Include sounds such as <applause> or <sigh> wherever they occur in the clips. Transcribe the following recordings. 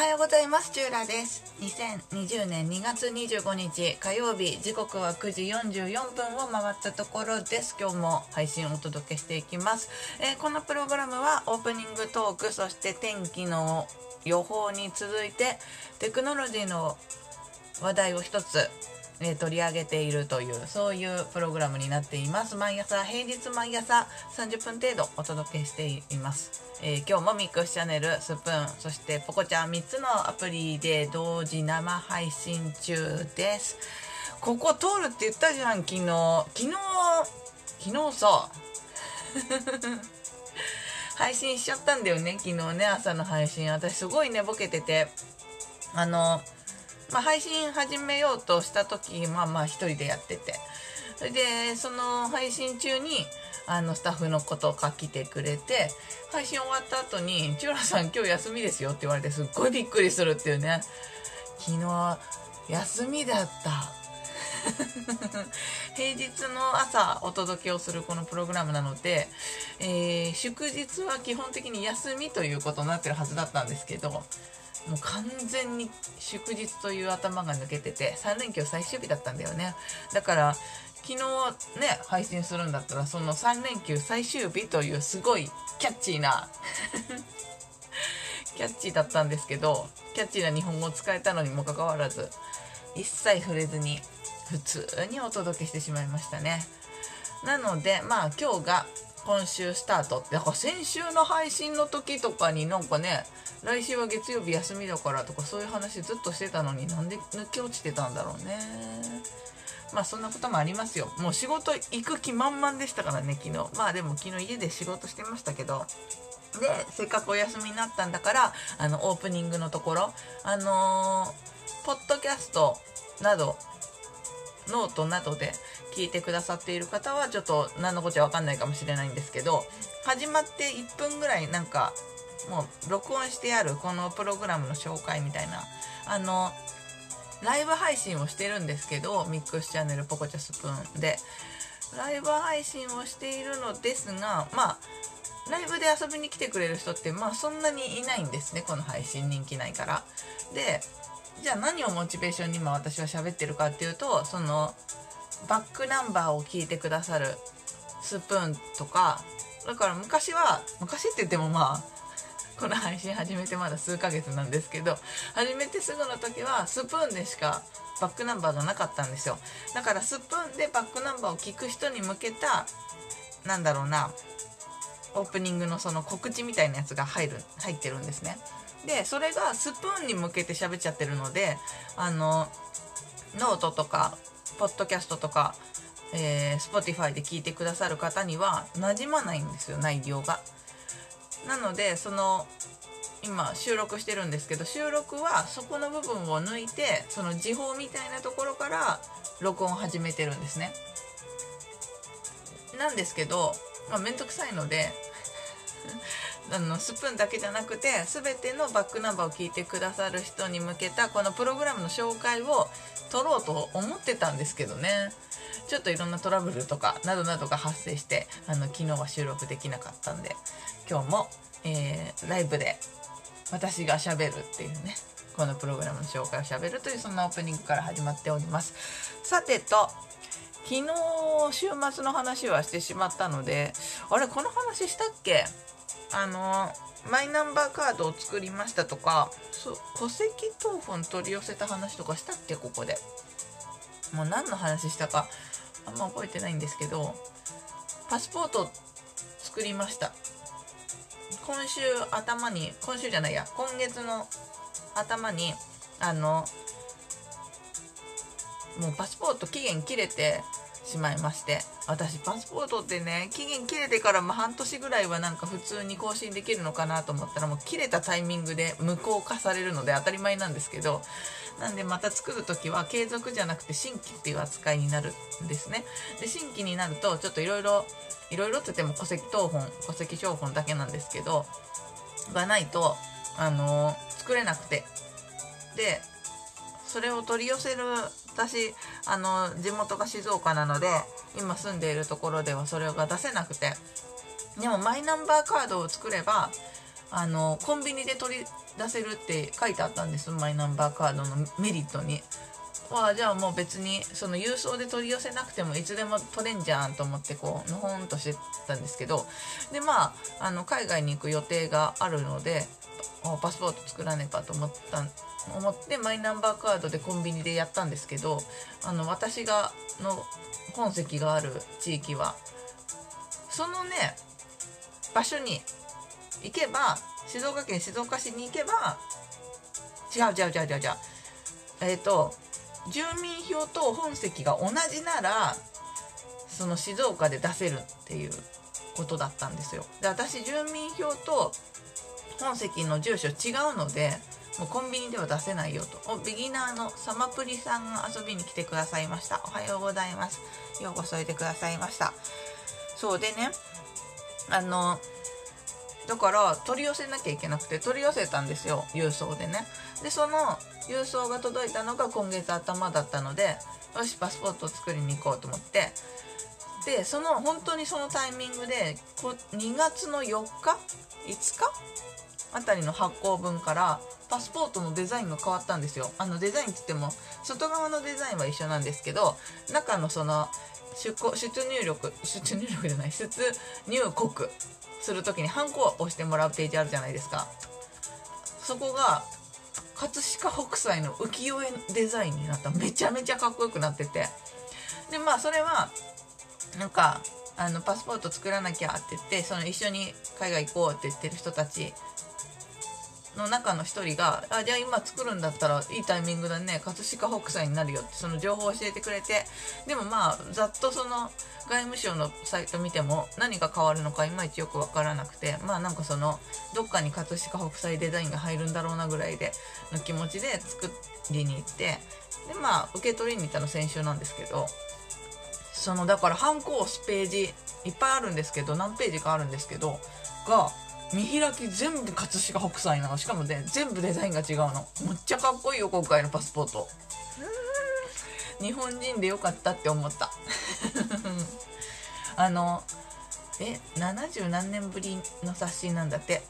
はようございます。チューラです。2020年2月25日火曜日。時刻は9時44分を回ったところです。今日も配信をお届けしていきます、えー、このプログラムはオープニングトークそして天気の予報に続いてテクノロジーの話題を一つえ取り上げているというそういうプログラムになっています。毎朝平日毎朝30分程度お届けしています、えー、今日もミックスチャンネルスプーンそしてポコちゃん3つのアプリで同時生配信中です。ここ通るって言ったじゃん昨日。昨日昨日さ <laughs> 配信しちゃったんだよね昨日ね朝の配信。私すごい寝ぼけてて。あのまあ、配信始めようとした時まあまあ一人でやってて。それでその配信中にあのスタッフのことが来てくれて配信終わった後に「チュラさん今日休みですよ」って言われてすっごいびっくりするっていうね。昨日休みだった。<laughs> 平日の朝お届けをするこのプログラムなので、えー、祝日は基本的に休みということになってるはずだったんですけどもう完全に祝日という頭が抜けてて3連休最終日だったんだよね。だから昨日ね配信するんだったらその3連休最終日というすごいキャッチーな <laughs> キャッチーだったんですけどキャッチーな日本語を使えたのにもかかわらず一切触れずに普通にお届けしてしまいましたね。なのでまあ今日が今週スタート。ってだから先週の配信の時とかになんかね来週は月曜日休みだからとかそういう話ずっとしてたのになんで抜け落ちてたんだろうね。まあそんなこともありますよ。もう仕事行く気満々でしたからね昨日。まあでも昨日家で仕事してましたけど。でせっかくお休みになったんだからあのオープニングのところあのー、ポッドキャストなどノートなどで聞いてくださっている方はちょっと何のこっちゃ分かんないかもしれないんですけど始まって1分ぐらいなんかもう録音してあるこのプログラムの紹介みたいな。あのライブ配信をしてるんですけどミックスチャンネルポコチャスプーンで。ライブ配信をしているのですがまあライブで遊びに来てくれる人ってまあそんなにいないんですねこの配信人気ないから。でじゃあ何をモチベーションに今私は喋ってるかっていうとそのバックナンバーを聞いてくださるスプーンとか。だから昔は昔って言ってもまあこの配信始めてまだ数ヶ月なんですけど始めてすぐの時はスプーンでしかバックナンバーがなかったんですよだからスプーンでバックナンバーを聞く人に向けたなんだろうなオープニングのその告知みたいなやつが入る入ってるんですねでそれがスプーンに向けて喋っちゃってるのであのノートとかポッドキャストとか、えー、Spotify で聞いてくださる方には馴染まないんですよ内容が。なのでその今収録してるんですけど収録はそこの部分を抜いてその時報みたいなところから録音を始めてるんですね。なんですけど、まあ、めんどくさいので <laughs> あのスプーンだけじゃなくて全てのバックナンバーを聞いてくださる人に向けたこのプログラムの紹介を取ろうと思ってたんですけどね。ちょっといろんなトラブルとかなどなどが発生してあの昨日は収録できなかったんで今日も、えー、ライブで私がしゃべるっていうねこのプログラムの紹介をしゃべるというそんなオープニングから始まっております。さてと昨日週末の話はしてしまったのであれこの話したっけ？あのマイナンバーカードを作りましたとかそ戸籍謄本取り寄せた話とかしたっけここで。もう何の話したかあんま覚えてないんですけどパスポート作りました。今週頭に今週じゃないや今月の頭にあのもうパスポート期限切れてしまいまして私パスポートってね期限切れてからも半年ぐらいはなんか普通に更新できるのかなと思ったらもう切れたタイミングで無効化されるので当たり前なんですけどなんでまた作る時は継続じゃなくて新規っていう扱いになるんですね。で新規になるとちょっといろいろいろいろって言っても戸籍謄本戸籍標本だけなんですけどがないとあのー、作れなくて。でそれを取り寄せる私あの地元が静岡なので今住んでいるところではそれが出せなくてでもマイナンバーカードを作ればあのコンビニで取り出せるって書いてあったんですマイナンバーカードのメリットに。はじゃあもう別にその郵送で取り寄せなくてもいつでも取れんじゃんと思ってこうのほんとしてたんですけどでまああの海外に行く予定があるのでパスポート作らねばと思った思ってマイナンバーカードでコンビニでやったんですけどあの私がの本籍がある地域はそのね場所に行けば静岡県静岡市に行けば違う違う違う違う違う。えっ、ー、と住民票と本籍が同じならその静岡で出せるっていうことだったんですよで私住民票と本籍の住所違うのでもうコンビニでは出せないよと。お、ビギナーのサマプリさんが遊びに来てくださいました。おはようございます。ようこそいてくださいました。そうでね、あの、だから取り寄せなきゃいけなくて取り寄せたんですよ郵送でね。でその郵送が届いたのが今月頭だったのでよしパスポートを作りに行こうと思って。でその本当にそのタイミングで2月の4日？5日？あたりの発行分からパスポートのデザインが変わったんですよ。あのデザインって言っても外側のデザインは一緒なんですけど中のその出出入力出入力じゃない出入国する時にハンコを押してもらうページあるじゃないですか。そこが葛飾北斎の浮世絵デザインになった。めちゃめちゃかっこよくなってて。でまあそれはなんかあのパスポート作らなきゃって言ってその一緒に海外行こうって言ってる人たちの中の一人が「あじゃあ今作るんだったらいいタイミングだね。葛飾北斎になるよ」ってその情報を教えてくれて。でもまあざっとその外務省のサイト見ても何が変わるのかいまいちよく分からなくてまあなんかそのどっかに葛飾北斎デザインが入るんだろうなぐらいでの気持ちで作りに行ってでまあ受け取りに行ったの先週なんですけどそのだからハンコ押すページいっぱいあるんですけど何ページかあるんですけどが見開き全部葛飾北斎なの。しかもね全部デザインが違うの。むっちゃかっこいいよ今回のパスポート。日本人でよかったって思った。<laughs> あのえ70何年ぶりの冊子なんだって。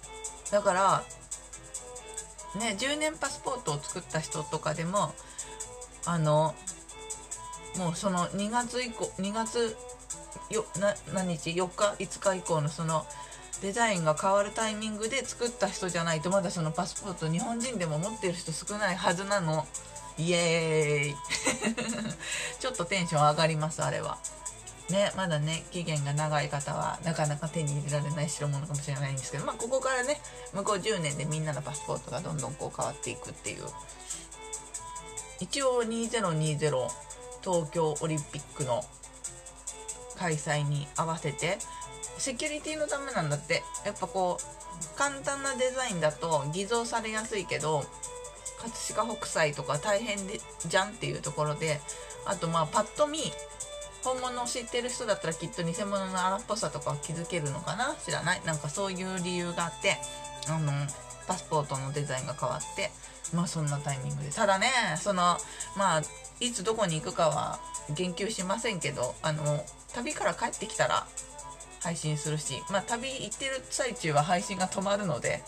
だからね10年パスポートを作った人とかでもあのもうその2月以降2月よな何日？4日？5日以降のそのデザインが変わるタイミングで作った人じゃないとまだそのパスポート日本人でも持ってる人少ないはずなの。イエーイ。<laughs> ちょっとテンション上がりますあれは。ねまだね期限が長い方はなかなか手に入れられない代物かもしれないんですけどまあここからね向こう10年でみんなのパスポートがどんどんこう変わっていくっていう。一応2020東京オリンピックの開催に合わせてセキュリティのためなんだって。やっぱこう簡単なデザインだと偽造されやすいけど葛飾北斎とか大変でじゃんっていうところであとまあパッと見本物を知ってる人だったらきっと偽物の荒っぽさとか気づけるのかな？知らない？なんかそういう理由があってあのパスポートのデザインが変わってまあそんなタイミングで。ただねそのまあいつどこに行くかは言及しませんけどあの旅から帰ってきたら配信するし、まあ、旅行ってる最中は配信が止まるので、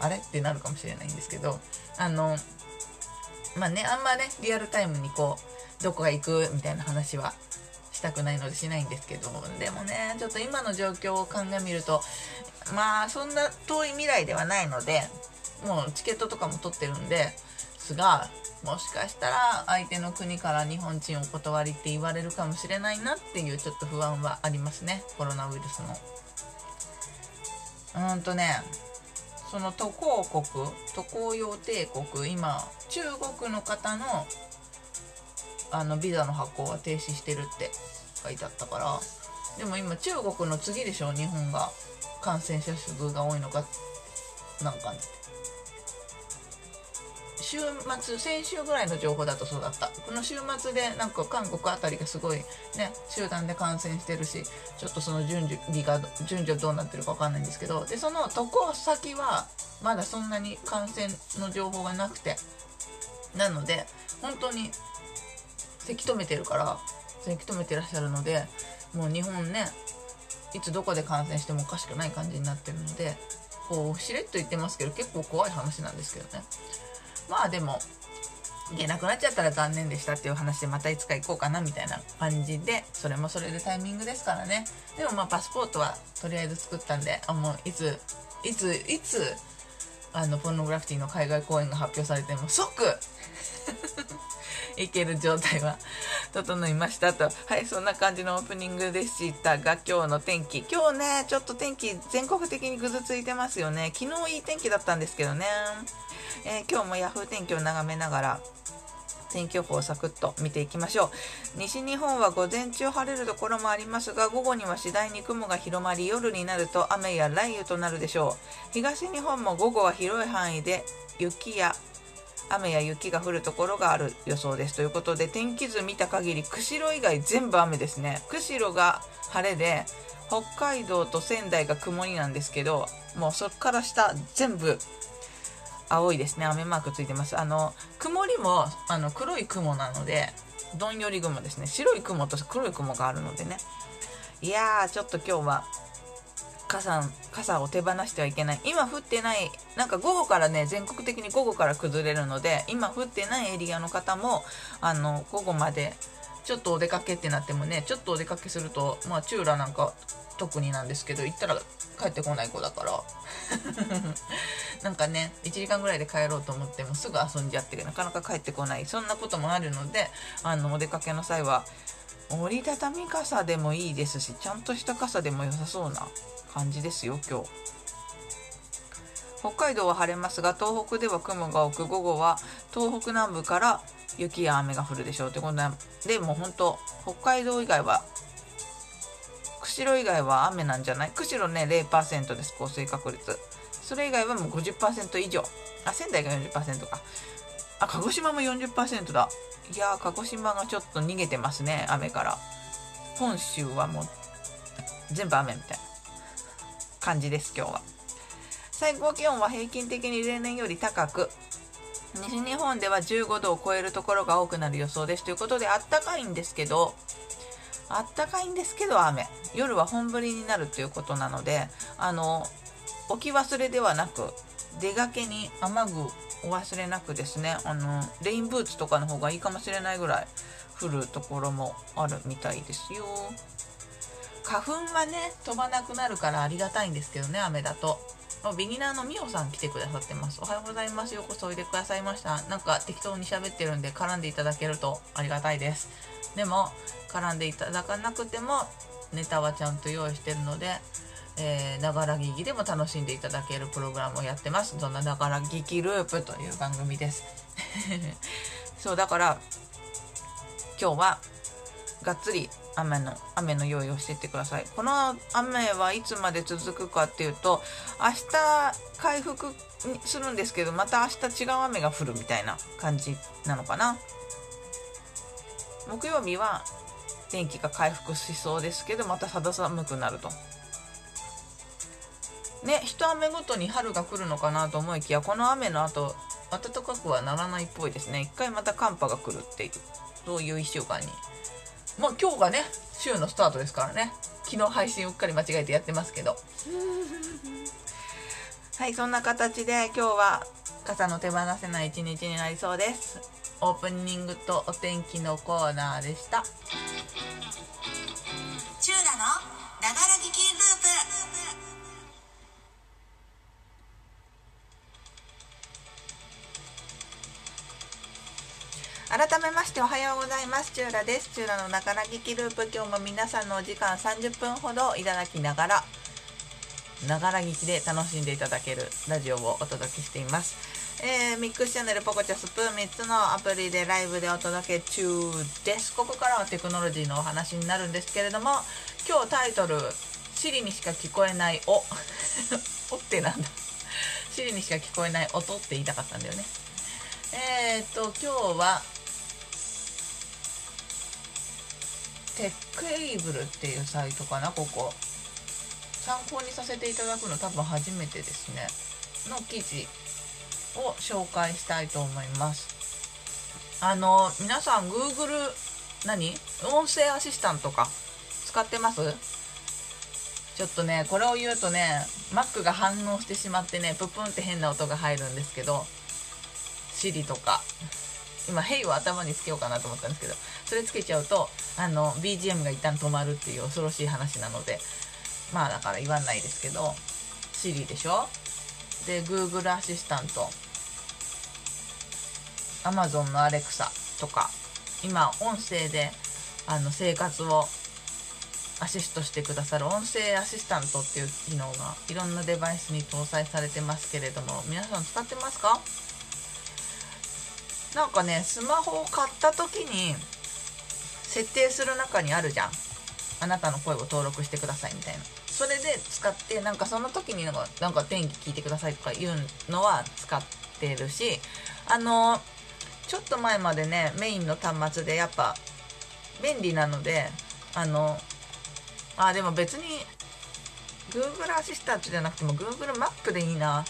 あれ？ってなるかもしれないんですけど、あの、まあね、あんまね、リアルタイムにこう、どこが行くみたいな話はしたくないのでしないんですけど、でもね、ちょっと今の状況を鑑みると、まあ、そんな遠い未来ではないので、もうチケットとかも取ってるんですが、もしかしたら相手の国から日本人お断りって言われるかもしれないなっていうちょっと不安はありますね。コロナウイルスの。うんとねその渡航国渡航用帝国今中国の方のあのビザの発行は停止してるって書いてあったからでも今中国の次でしょ日本が。感染者数が多いのがなんか週末先週ぐらいの情報だとそうだった。この週末でなんか韓国あたりがすごいね集団で感染してるしちょっとその順序が順序どうなってるか分かんないんですけどでその渡航先はまだそんなに感染の情報がなくて。なので本当にせき止めてるからせき止めてらっしゃるのでもう日本ねいつどこで感染してもおかしくない感じになってるのでこうしれっと言ってますけど結構怖い話なんですけどね。まあでも行けなくなっちゃったら残念でしたっていう話でまたいつか行こうかなみたいな感じでそれもそれでタイミングですからね。でもまあパスポートはとりあえず作ったんであもういついついつあのポルノグラフィティの海外公演が発表されても即行ける状態は整いましたと。はいそんな感じのオープニングでしたが今日の天気。今日ねちょっと天気全国的にぐずついてますよね。昨日いい天気だったんですけどね、えー、今日も Yahoo 天気を眺めながら天気予報をサクッと見ていきましょう。西日本は午前中晴れるところもありますが午後には次第に雲が広まり夜になると雨や雷雨となるでしょう。東日本も午後は広い範囲で雪や雨や雪が降るところがある予想です。ということで天気図見た限り釧路以外全部雨ですね。釧路が晴れで北海道と仙台が曇りなんですけどもうそこから下全部青いですね。雨マークついてます。あの曇りもあの黒い雲なのでどんより雲ですね。白い雲と黒い雲があるのでね。いやーちょっと今日は傘傘を手放してはいけない。今降ってないなんか午後からね全国的に午後から崩れるので今降ってないエリアの方もあの午後までちょっとお出かけってなってもねちょっとお出かけするとまあチューラなんか特になんですけど行ったら帰ってこない子だから。<laughs> なんかね1時間ぐらいで帰ろうと思ってもすぐ遊んじゃってなかなか帰ってこない。そんなこともあるのであのお出かけの際は折りたたみ傘でもいいですしちゃんとした傘でも良さそうな感じですよ今日。北海道は晴れますが東北では雲が多く午後は東北南部から雪や雨が降るでしょう。ということでもう本当北海道以外は釧路以外は雨なんじゃない？釧路ね0%です降水確率。それ以外はもう50%以上。あ仙台が40%か。あ鹿児島も40%だ。いやー鹿児島がちょっと逃げてますね雨から。本州はもう全部雨みたいな感じです今日は。最高気温は平均的に例年より高く。西日本では15度を超えるところが多くなる予想です。ということであったかいんですけどあったかいんですけど雨。夜は本降りになるということなのであの置き忘れではなく出がけに雨具お忘れなくですねあのレインブーツとかの方がいいかもしれないぐらい降るところもあるみたいですよ。花粉はね飛ばなくなるからありがたいんですけどね雨だと。ビギナーのみおさん来てくださってます。おはようございます。ようこそおいでくださいました。なんか適当に喋ってるんで絡んでいただけるとありがたいです。でも絡んでいただかなくてもネタはちゃんと用意してるのでながら聞きでも楽しんでいただけるプログラムをやってます。そんなながら聞きループという番組です。<laughs> そう、だから、今日は、がっつり雨の、雨の用意をしていってください。この雨はいつまで続くかっていうと、明日回復するんですけど、また明日違う雨が降るみたいな感じなのかな。木曜日は天気が回復しそうですけど、また肌寒くなると。ね一雨ごとに春が来るのかなと思いきやこの雨の後暖かくはならないっぽいですね。一回また寒波が来るっていうそういう1週間に。まあ今日がね週のスタートですからね。昨日配信うっかり間違えてやってますけど。はいそんな形で今日は傘の手放せない一日になりそうです。オープニングとお天気のコーナーでした。チューラのながら聞きループ改めましておはようございます。チューラです。チューラのながら聞きループ今日も皆さんのお時間30分ほどいただきながらながら聞きで楽しんでいただけるラジオをお届けしていますえー、ミックスチャンネルポコチャスプーン3つのアプリでライブでお届け中です。ここからはテクノロジーのお話になるんですけれども今日タイトル「シリにしか聞こえないお」<laughs> おってなんだ。シリにしか聞こえない音って言いたかったんだよね。えー、っと今日はテックエイブルっていうサイトかなここ。参考にさせていただくの多分初めてですね。の記事。を紹介したいと思います。あの皆さん Google 何？音声アシスタントか？使ってます？ちょっとねこれを言うとね Mac が反応してしまってねププンって変な音が入るんですけど Siri とか。今「Hey」を頭につけようかなと思ったんですけどそれつけちゃうとあの BGM が一旦止まるっていう恐ろしい話なのでまあだから言わないですけど Siri でしょ？で Google アシスタント。Amazon の Alexa とか。今音声であの生活をアシストしてくださる。音声アシスタントっていう機能がいろんなデバイスに搭載されてますけれども。皆さん使ってますか？なんかねスマホを買った時に設定する中にあるじゃん。あなたの声を登録してくださいみたいな。それで使ってなんかその時になんかなんか天気聞いてくださいとかいうのは使ってるしあのちょっと前までねメインの端末でやっぱ便利なのであのあでも別に Google アシスタントじゃなくても Google マップでいいな。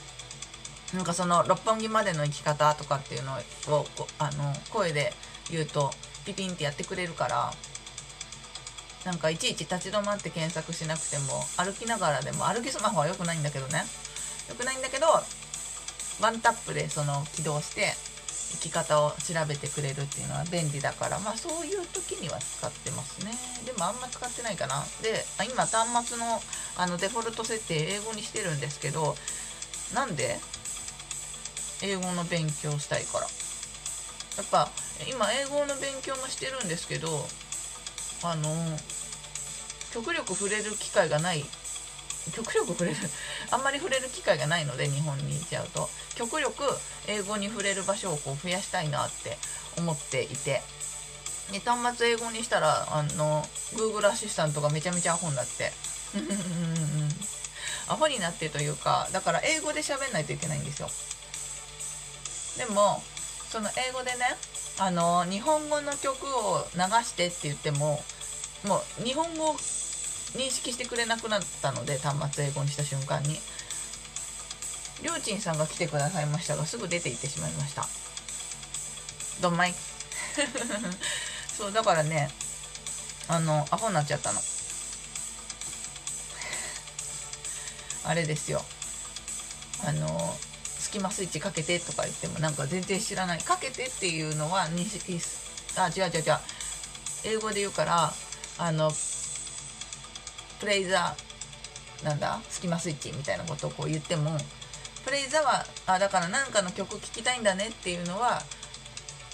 なんかその六本木までの行き方とかっていうのをあの声で言うとピピンってやってくれるからなんかいちいち立ち止まって検索しなくても歩きながらでも歩きスマホは良くないんだけどね。良くないんだけどワンタップでその起動して生き方を調べてくれるっていうのは便利だからまあそういう時には使ってますね。でもあんま使ってないかな。で今端末のあのデフォルト設定英語にしてるんですけどなんで？英語の勉強したいから。やっぱ今英語の勉強もしてるんですけどあの極力触れる機会がない。極力触れる？<laughs> あんまり触れる機会がないので日本にいちゃうと。極力英語に触れる場所をこう増やしたいなって思っていて。で端末英語にしたらあの Google アシスタントがめちゃめちゃアホになって。<laughs> アホになってというかだから英語で喋んないといけないんですよ。でもその英語でねあの日本語の曲を流してって言ってももう日本語を認識してくれなくなったので端末英語にした瞬間に。りょうちんさんが来てくださいましたがすぐ出て行ってしまいました。どんまいそうだからねあのアホになっちゃったの。あれですよ。あのスキマスイッチかけてとか言ってもなんか全然知らないかけてっていうのは認識あ違う違う違う。英語で言うからあのプレイザーなんだ？スキマスイッチみたいなことをこう言ってもプレイザーはあだから何かの曲聴きたいんだねっていうのは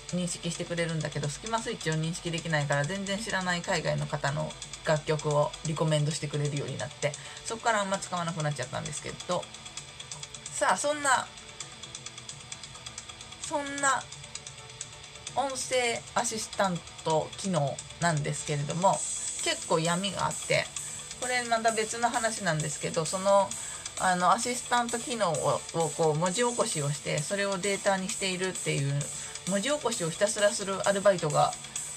認識してくれるんだけどスキマスイッチを認識できないから全然知らない海外の方の楽曲をリコメンドしてくれるようになってそこからあんま使わなくなっちゃったんですけど。さあそんなそんな音声アシスタント機能なんですけれども結構闇があってこれまた別の話なんですけどそのあのアシスタント機能をこう文字起こしをしてそれをデータにしているっていう文字起こしをひたすらするアルバイトが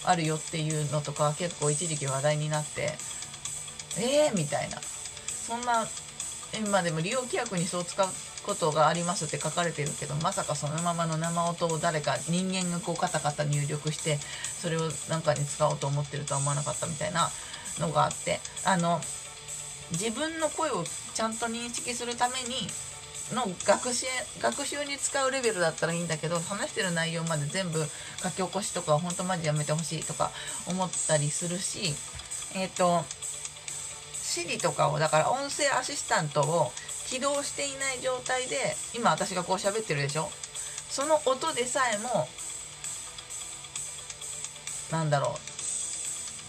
あるよっていうのとか結構一時期話題になってえーみたいな。そんな今でも利用規約にそう使うことがありますって書かれてるけどまさかそのままの生音を誰か人間がこうカタカタ入力してそれを何かに使おうと思ってるとは思わなかったみたいなのがあってあの自分の声をちゃんと認識するためにの学習学習に使うレベルだったらいいんだけど話してる内容まで全部書き起こしとかは本当マジやめてほしいとか思ったりするしえっ、と Siri とかをだから音声アシスタントを起動していない状態で今私がこう喋ってるでしょ？その音でさえもなんだろう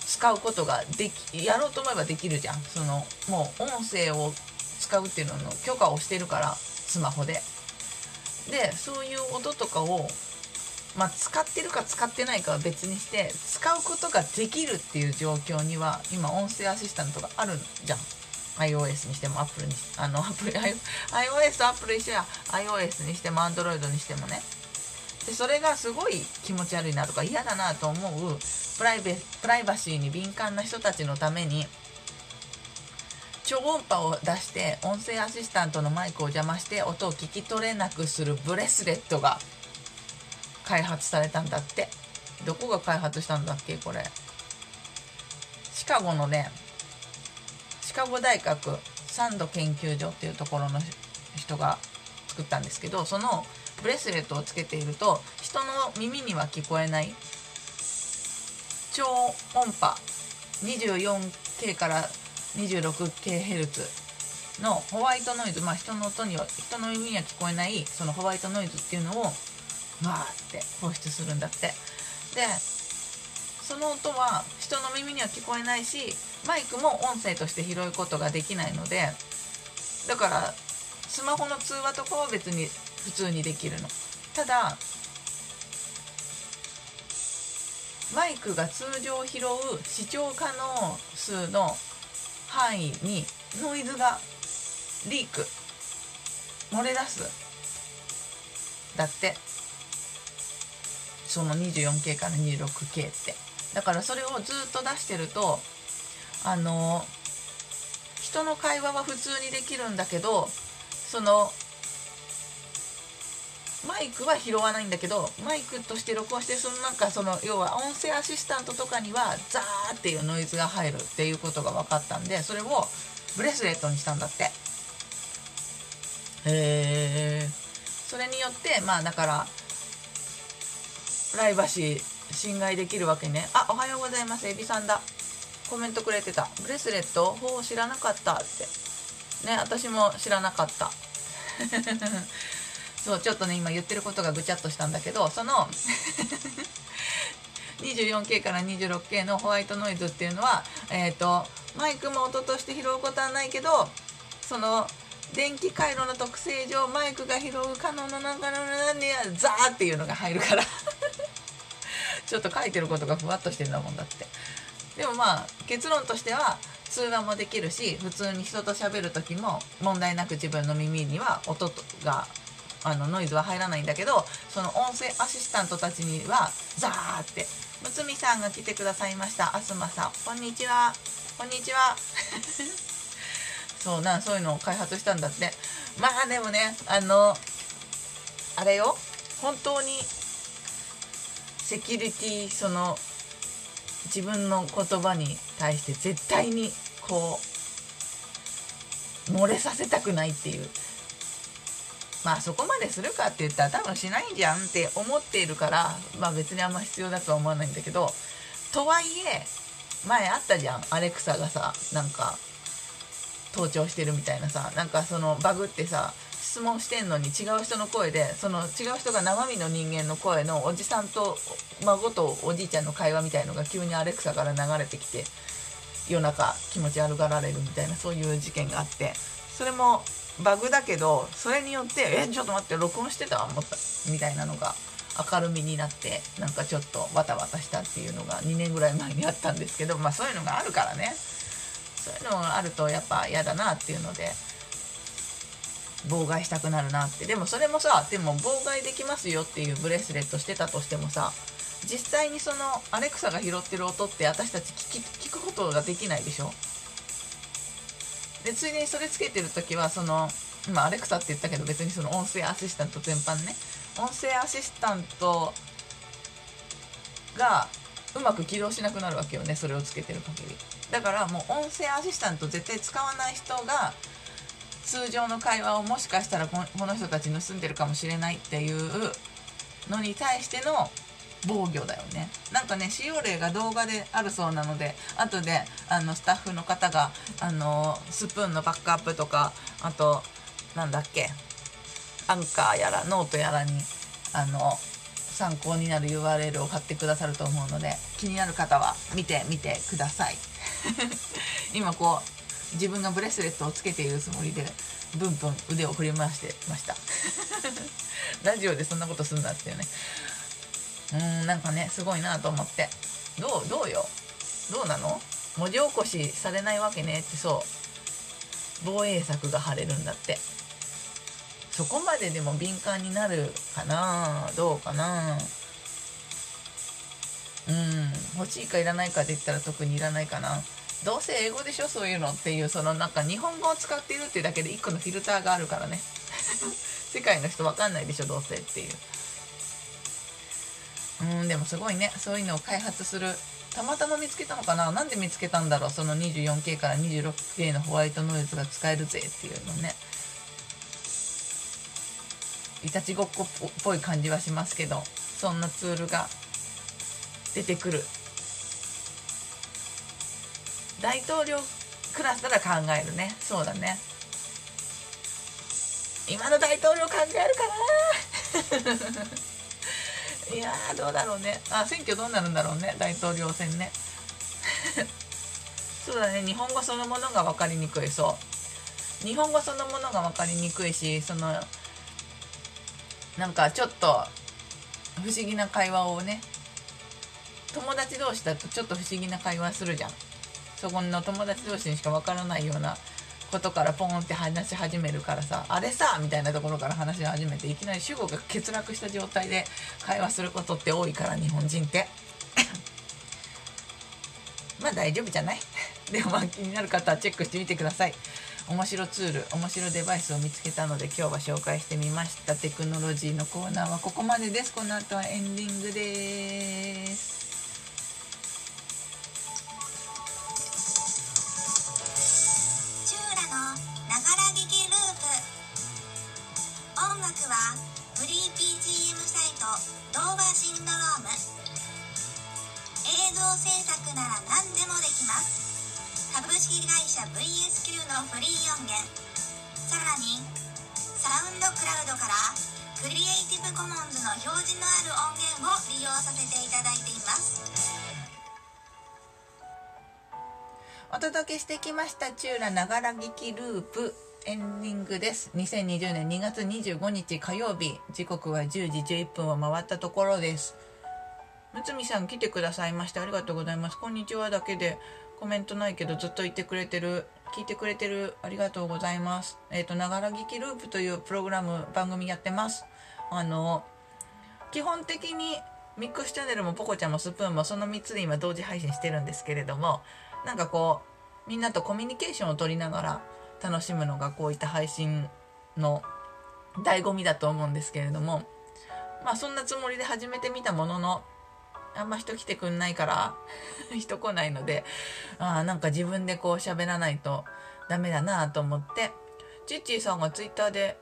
使うことができやろうと思えばできるじゃん。そのもう音声を使うっていうのの許可をしてるからスマホで。でそういう音とかをまあ使ってるか使ってないかは別にして使うことができるっていう状況には今音声アシスタントがあるじゃん。iOS にしても Apple にあの Apple iOS と Apple 一緒や。iOS にしても Android にしてもね。でそれがすごい気持ち悪いなとか嫌だなと思うプライベプライバシーに敏感な人たちのために超音波を出して音声アシスタントのマイクを邪魔して音を聞き取れなくするブレスレットが開発されたんだって。どこが開発したんだっけこれ。シカゴのねシカゴ大学サンド研究所っていうところの人が作ったんですけどそのブレスレットをつけていると人の耳には聞こえない超音波 24K から 26kHz のホワイトノイズ、まあ、人の音には人の耳には聞こえないそのホワイトノイズっていうのをわーって放出するんだって。でその音は人の耳には聞こえないしマイクも音声として拾うことができないのでだからスマホの通話とかは別に普通にできるの。ただマイクが通常拾う視聴可能数の範囲にノイズがリーク漏れ出す。だってその 24K から 26K って。だからそれをずっと出してるとあの人の会話は普通にできるんだけどそのマイクは拾わないんだけどマイクとして録音してそのなんかその要は音声アシスタントとかにはザーっていうノイズが入るっていうことが分かったんでそれをブレスレットにしたんだって。へえそれによってまあだからプライバシー侵害できるわけね。あおはようございます。エビさんだコメントくれてた。ブレスレット？ほう知らなかったって。ね私も知らなかった。<laughs> そうちょっとね今言ってることがぐちゃっとしたんだけどその <laughs> 24K から 26K のホワイトノイズっていうのは、えーと、マイクも音として拾うことはないけどその電気回路の特性上マイクが拾う可能な中のにはザーっていうのが入るからちょっと書いてることがふわっとしてるんだもんだってでもまあ結論としては通話もできるし普通に人と喋る時も問題なく自分の耳には音があのノイズは入らないんだけどその音声アシスタントたちにはザーってむつみさんが来てくださいました。あすまさんこんにちは。こんにちは。そうなそういうのを開発したんだって。まあでもねあのあれよ。本当にセキュリティその自分の言葉に対して絶対にこう漏れさせたくないっていう。まあそこまでするかって言ったら多分しないじゃんって思っているからまあ別にあんま必要だとは思わないんだけどとはいえ前あったじゃん。アレクサがさなんか盗聴してるみたいなさなんかそのバグってさ質問してんのに違う人の声でその違う人が生身の人間の声のおじさんと孫とおじいちゃんの会話みたいのが急にアレクサから流れてきて夜中気持ち悪がられるみたいなそういう事件があってそれもバグだけどそれによって「えちょっと待って録音してた?」思ったみたいなのが明るみになってなんかちょっとバタバタしたっていうのが2年ぐらい前にあったんですけどまあそういうのがあるからねそういうのがあるとやっぱ嫌だなっていうので妨害したくなるなって。でもそれもさでも妨害できますよっていうブレスレットしてたとしてもさ実際にそのアレクサが拾ってる音って私たち聞き聞くことができないでしょ？でついでにそれつけてる時はその今アレクサって言ったけど別にその音声アシスタント全般ね。音声アシスタントがうまく起動しなくなるわけよねそれをつけてる限り。だからもう音声アシスタント絶対使わない人が通常の会話をもしかしたらこの人たち盗んでるかもしれないっていうのに対しての防御だよね。なんかね使用例が動画であるそうなので後であのスタッフの方があのスプーンのバックアップとかあとなんだっけアンカーやらノートやらにあの参考になる URL を貼ってくださると思うので気になる方は見てみてください。<laughs> 今こう自分がブレスレットをつけているつもりでブンブン腕を振り回してました。<laughs> ラジオでそんなことすんだっていうね。うんなんかねすごいなと思って。どうどうよ？どうなの？文字起こしされないわけねってそう。防衛策が張れるんだって。そこまででも敏感になるかな？どうかな？うん欲しいかいらないかって言ったら特にいらないかな。どうせ英語でしょそういうのっていうそのなんか日本語を使っているっていうだけで1個のフィルターがあるからね。<laughs> 世界の人分かんないでしょどうせっていう。うんでもすごいね。そういうのを開発するたまたま見つけたのかな。なんで見つけたんだろう。その 24K から 26K のホワイトノイズが使えるぜっていうのね。いたちごっこっぽい感じはしますけどそんなツールが出てくる。大統領クラスなら考えるね。そうだね。今の大統領考えるかな。<laughs> いやーどうだろうね。あ選挙どうなるんだろうね。大統領選ね。<laughs> そうだね。日本語そのものが分かりにくい。そう。日本語そのものが分かりにくいしそのなんかちょっと不思議な会話をね。友達同士だとちょっと不思議な会話するじゃん。そこの友達同士にしか分からないようなことからポンって話し始めるからさあれさみたいなところから話し始めていきなり主語が欠落した状態で会話することって多いから日本人って。<laughs> まあ大丈夫じゃない？<laughs> でもまあ気になる方はチェックしてみてください。面白ツール面白デバイスを見つけたので今日は紹介してみました。テクノロジーのコーナーはここまでです。この後はエンディングです。像制作なら何でもできます。株式会社 VSQ のフリー音源。さらにサウンドクラウドからクリエイティブコモンズの表示のある音源を利用させていただいています。お届けしてきましたチューラながら聞きループ。エンディングです。2020年2月25日火曜日。時刻は10時11分を回ったところです。むつみさん来てくださいましてありがとうございます。こんにちはだけでコメントないけどずっと言ってくれてる聞いてくれてるありがとうございます。えっ、とながら聞きループというプログラム番組やってます。あの基本的にミックスチャンネルもポコちゃんもスプーンもその3つで今同時配信してるんですけれどもなんかこうみんなとコミュニケーションを取りながら楽しむのがこういった配信の醍醐味だと思うんですけれどもまあそんなつもりで始めてみたもののあんま人来てくんないから <laughs> 人来ないのであーなんか自分でこう喋らないとダメだなと思ってチッチーさんがツイッターで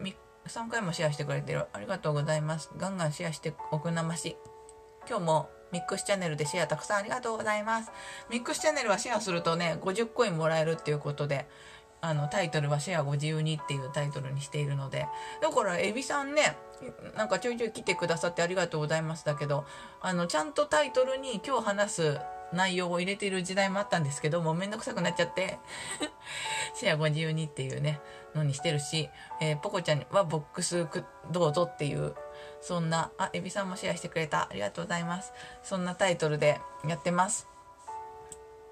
3回もシェアしてくれてる。ありがとうございます。ガンガンシェアしておくなまし。今日もミックスチャンネルでシェアたくさんありがとうございます。ミックスチャンネルはシェアするとね50コインもらえるっていうことであのタイトルは「シェアご自由に」っていうタイトルにしているので。だからエビさんねなんかちょいちょい来てくださってありがとうございますだけどあのちゃんとタイトルに今日話す内容を入れている時代もあったんですけどもうめんどくさくなっちゃって。<laughs> シェアご自由にっていうねのにしてるし、えーポコちゃんはボックスどうぞっていうそんなあエビさんもシェアしてくれた。ありがとうございます。そんなタイトルでやってます。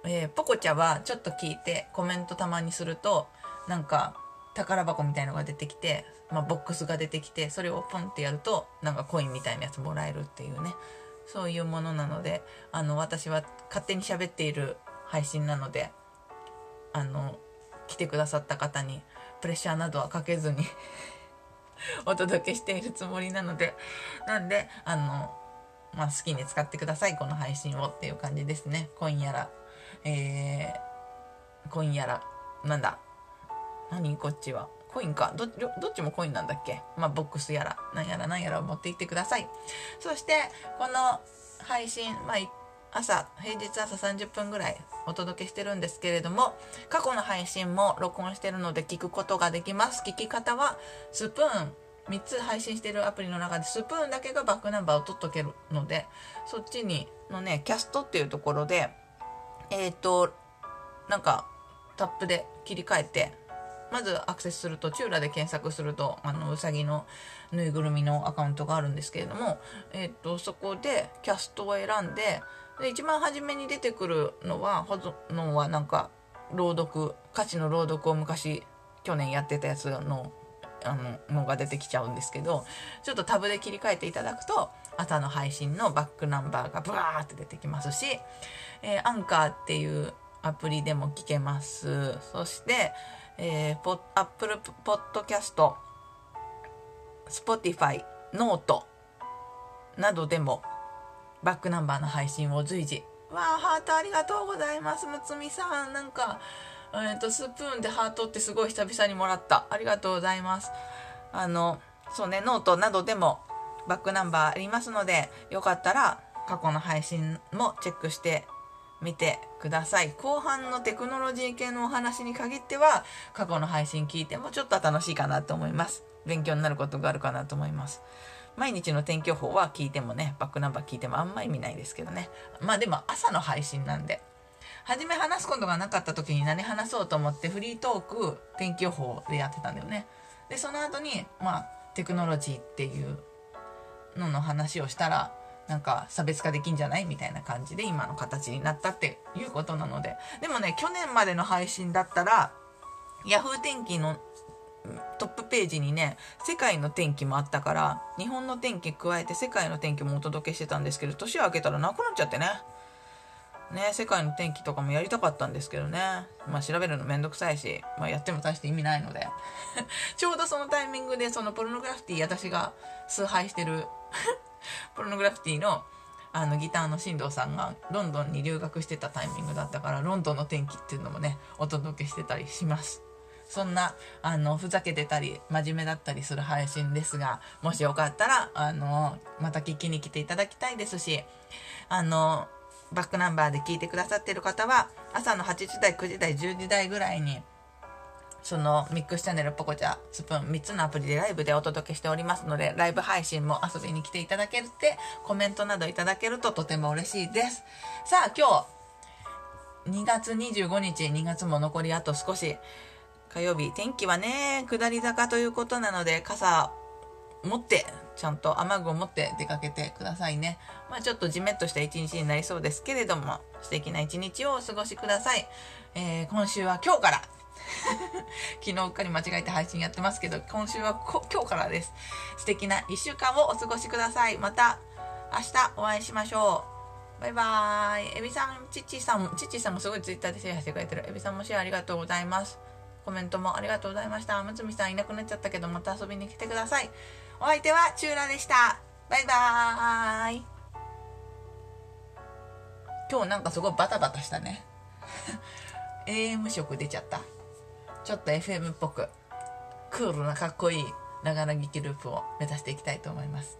えーポコちゃんはちょっと聞いてコメントたまにするとなんか宝箱みたいのが出てきて、まあ、ボックスが出てきてそれをポンってやるとなんかコインみたいなやつもらえるっていうね。そういうものなのであの私は勝手に喋っている配信なのであの来てくださった方にプレッシャーなどはかけずに <laughs> お届けしているつもりなのでなんであの、まあ、好きに使ってくださいこの配信をっていう感じですね。コインやら。えー、コインやらなんだ？何？こっちは。コインか。どどっちもコインなんだっけ？まあボックスやらなんやらなんやらを持って行ってください。そしてこの配信、まあ、朝平日朝30分ぐらいお届けしてるんですけれども過去の配信も録音してるので聞くことができます。聞き方はスプーン3つ配信してるアプリの中でスプーンだけがバックナンバーを取っとけるのでそっちにのねキャストっていうところでえっ、となんかタップで切り替えてまずアクセスするとチューラで検索するとあのうさぎのぬいぐるみのアカウントがあるんですけれども、えっとそこでキャストを選んでで一番初めに出てくるのはほぞのはなんか朗読歌詞の朗読を昔去年やってたやつのあののが出てきちゃうんですけどちょっとタブで切り替えていただくと朝の配信のバックナンバーがブワーって出てきますし、えーアンカーっていうアプリでも聞けます。そして、えー、ポアップルポッドキャスト Spotify ノートなどでもバックナンバーの配信を随時。わあハートありがとうございます。むつみさん。なんかえーと、スプーンでハートってすごい久々にもらった。ありがとうございます。あのそうねノートなどでもバックナンバーありますのでよかったら過去の配信もチェックしてみてください。後半のテクノロジー系のお話に限っては過去の配信聞いてもちょっと楽しいかなと思います。勉強になることがあるかなと思います。毎日の天気予報は聞いてもねバックナンバー聞いてもあんま意味ないですけどね。まあでも朝の配信なんで。初め話すことがなかった時に何話そうと思ってフリートーク天気予報でやってたんだよね。でその後にまあテクノロジーっていうのの話をしたらなんか差別化できんじゃないみたいな感じで今の形になったっていうことなので。でもね去年までの配信だったら Yahoo 天気のトップページにね世界の天気もあったから日本の天気加えて世界の天気もお届けしてたんですけど年明けたらなくなっちゃってね。ね、世界の天気とかもやりたかったんですけどね。まあ調べるのめんどくさいし、まあやっても大して意味ないので。<laughs> ちょうどそのタイミングでそのポルノグラフィティ、私が崇拝してる <laughs> ポルノグラフィティのあのギターの進藤さんがロンドンに留学してたタイミングだったから、ロンドンの天気っていうのもね、お届けしてたりします。そんな、あの、ふざけてたり、真面目だったりする配信ですが、もしよかったら、あの、また聞きに来ていただきたいですし、あの、バックナンバーで聞いてくださってる方は朝の8時台9時台10時台ぐらいにそのミックスチャンネルポコチャスプーン3つのアプリでライブでお届けしておりますのでライブ配信も遊びに来ていただけるってコメントなどいただけるととても嬉しいです。さあ今日2月25日2月も残りあと少し。火曜日天気はね下り坂ということなので傘持ってちゃんと雨具を持って出かけてくださいね。まあちょっとじめっとした一日になりそうですけれども、素敵な一日をお過ごしください。えー、今週は今日から <laughs> 昨日うっかり間違えて配信やってますけど、今週は今日からです。素敵な一週間をお過ごしください。また明日お会いしましょう。バイバーイ。エビさん、チッチさんも、チッチさんもすごいツイッターでシェアしてくれてる。エビさんもシェアありがとうございます。コメントもありがとうございました。むつみさんいなくなっちゃったけど、また遊びに来てください。お相手はチューラでした。バイバーイ。今日なんかすごいバタバタしたね。<laughs> AM 色出ちゃった。ちょっと FM っぽく、クールなかっこいいながらぎきループを目指していきたいと思います。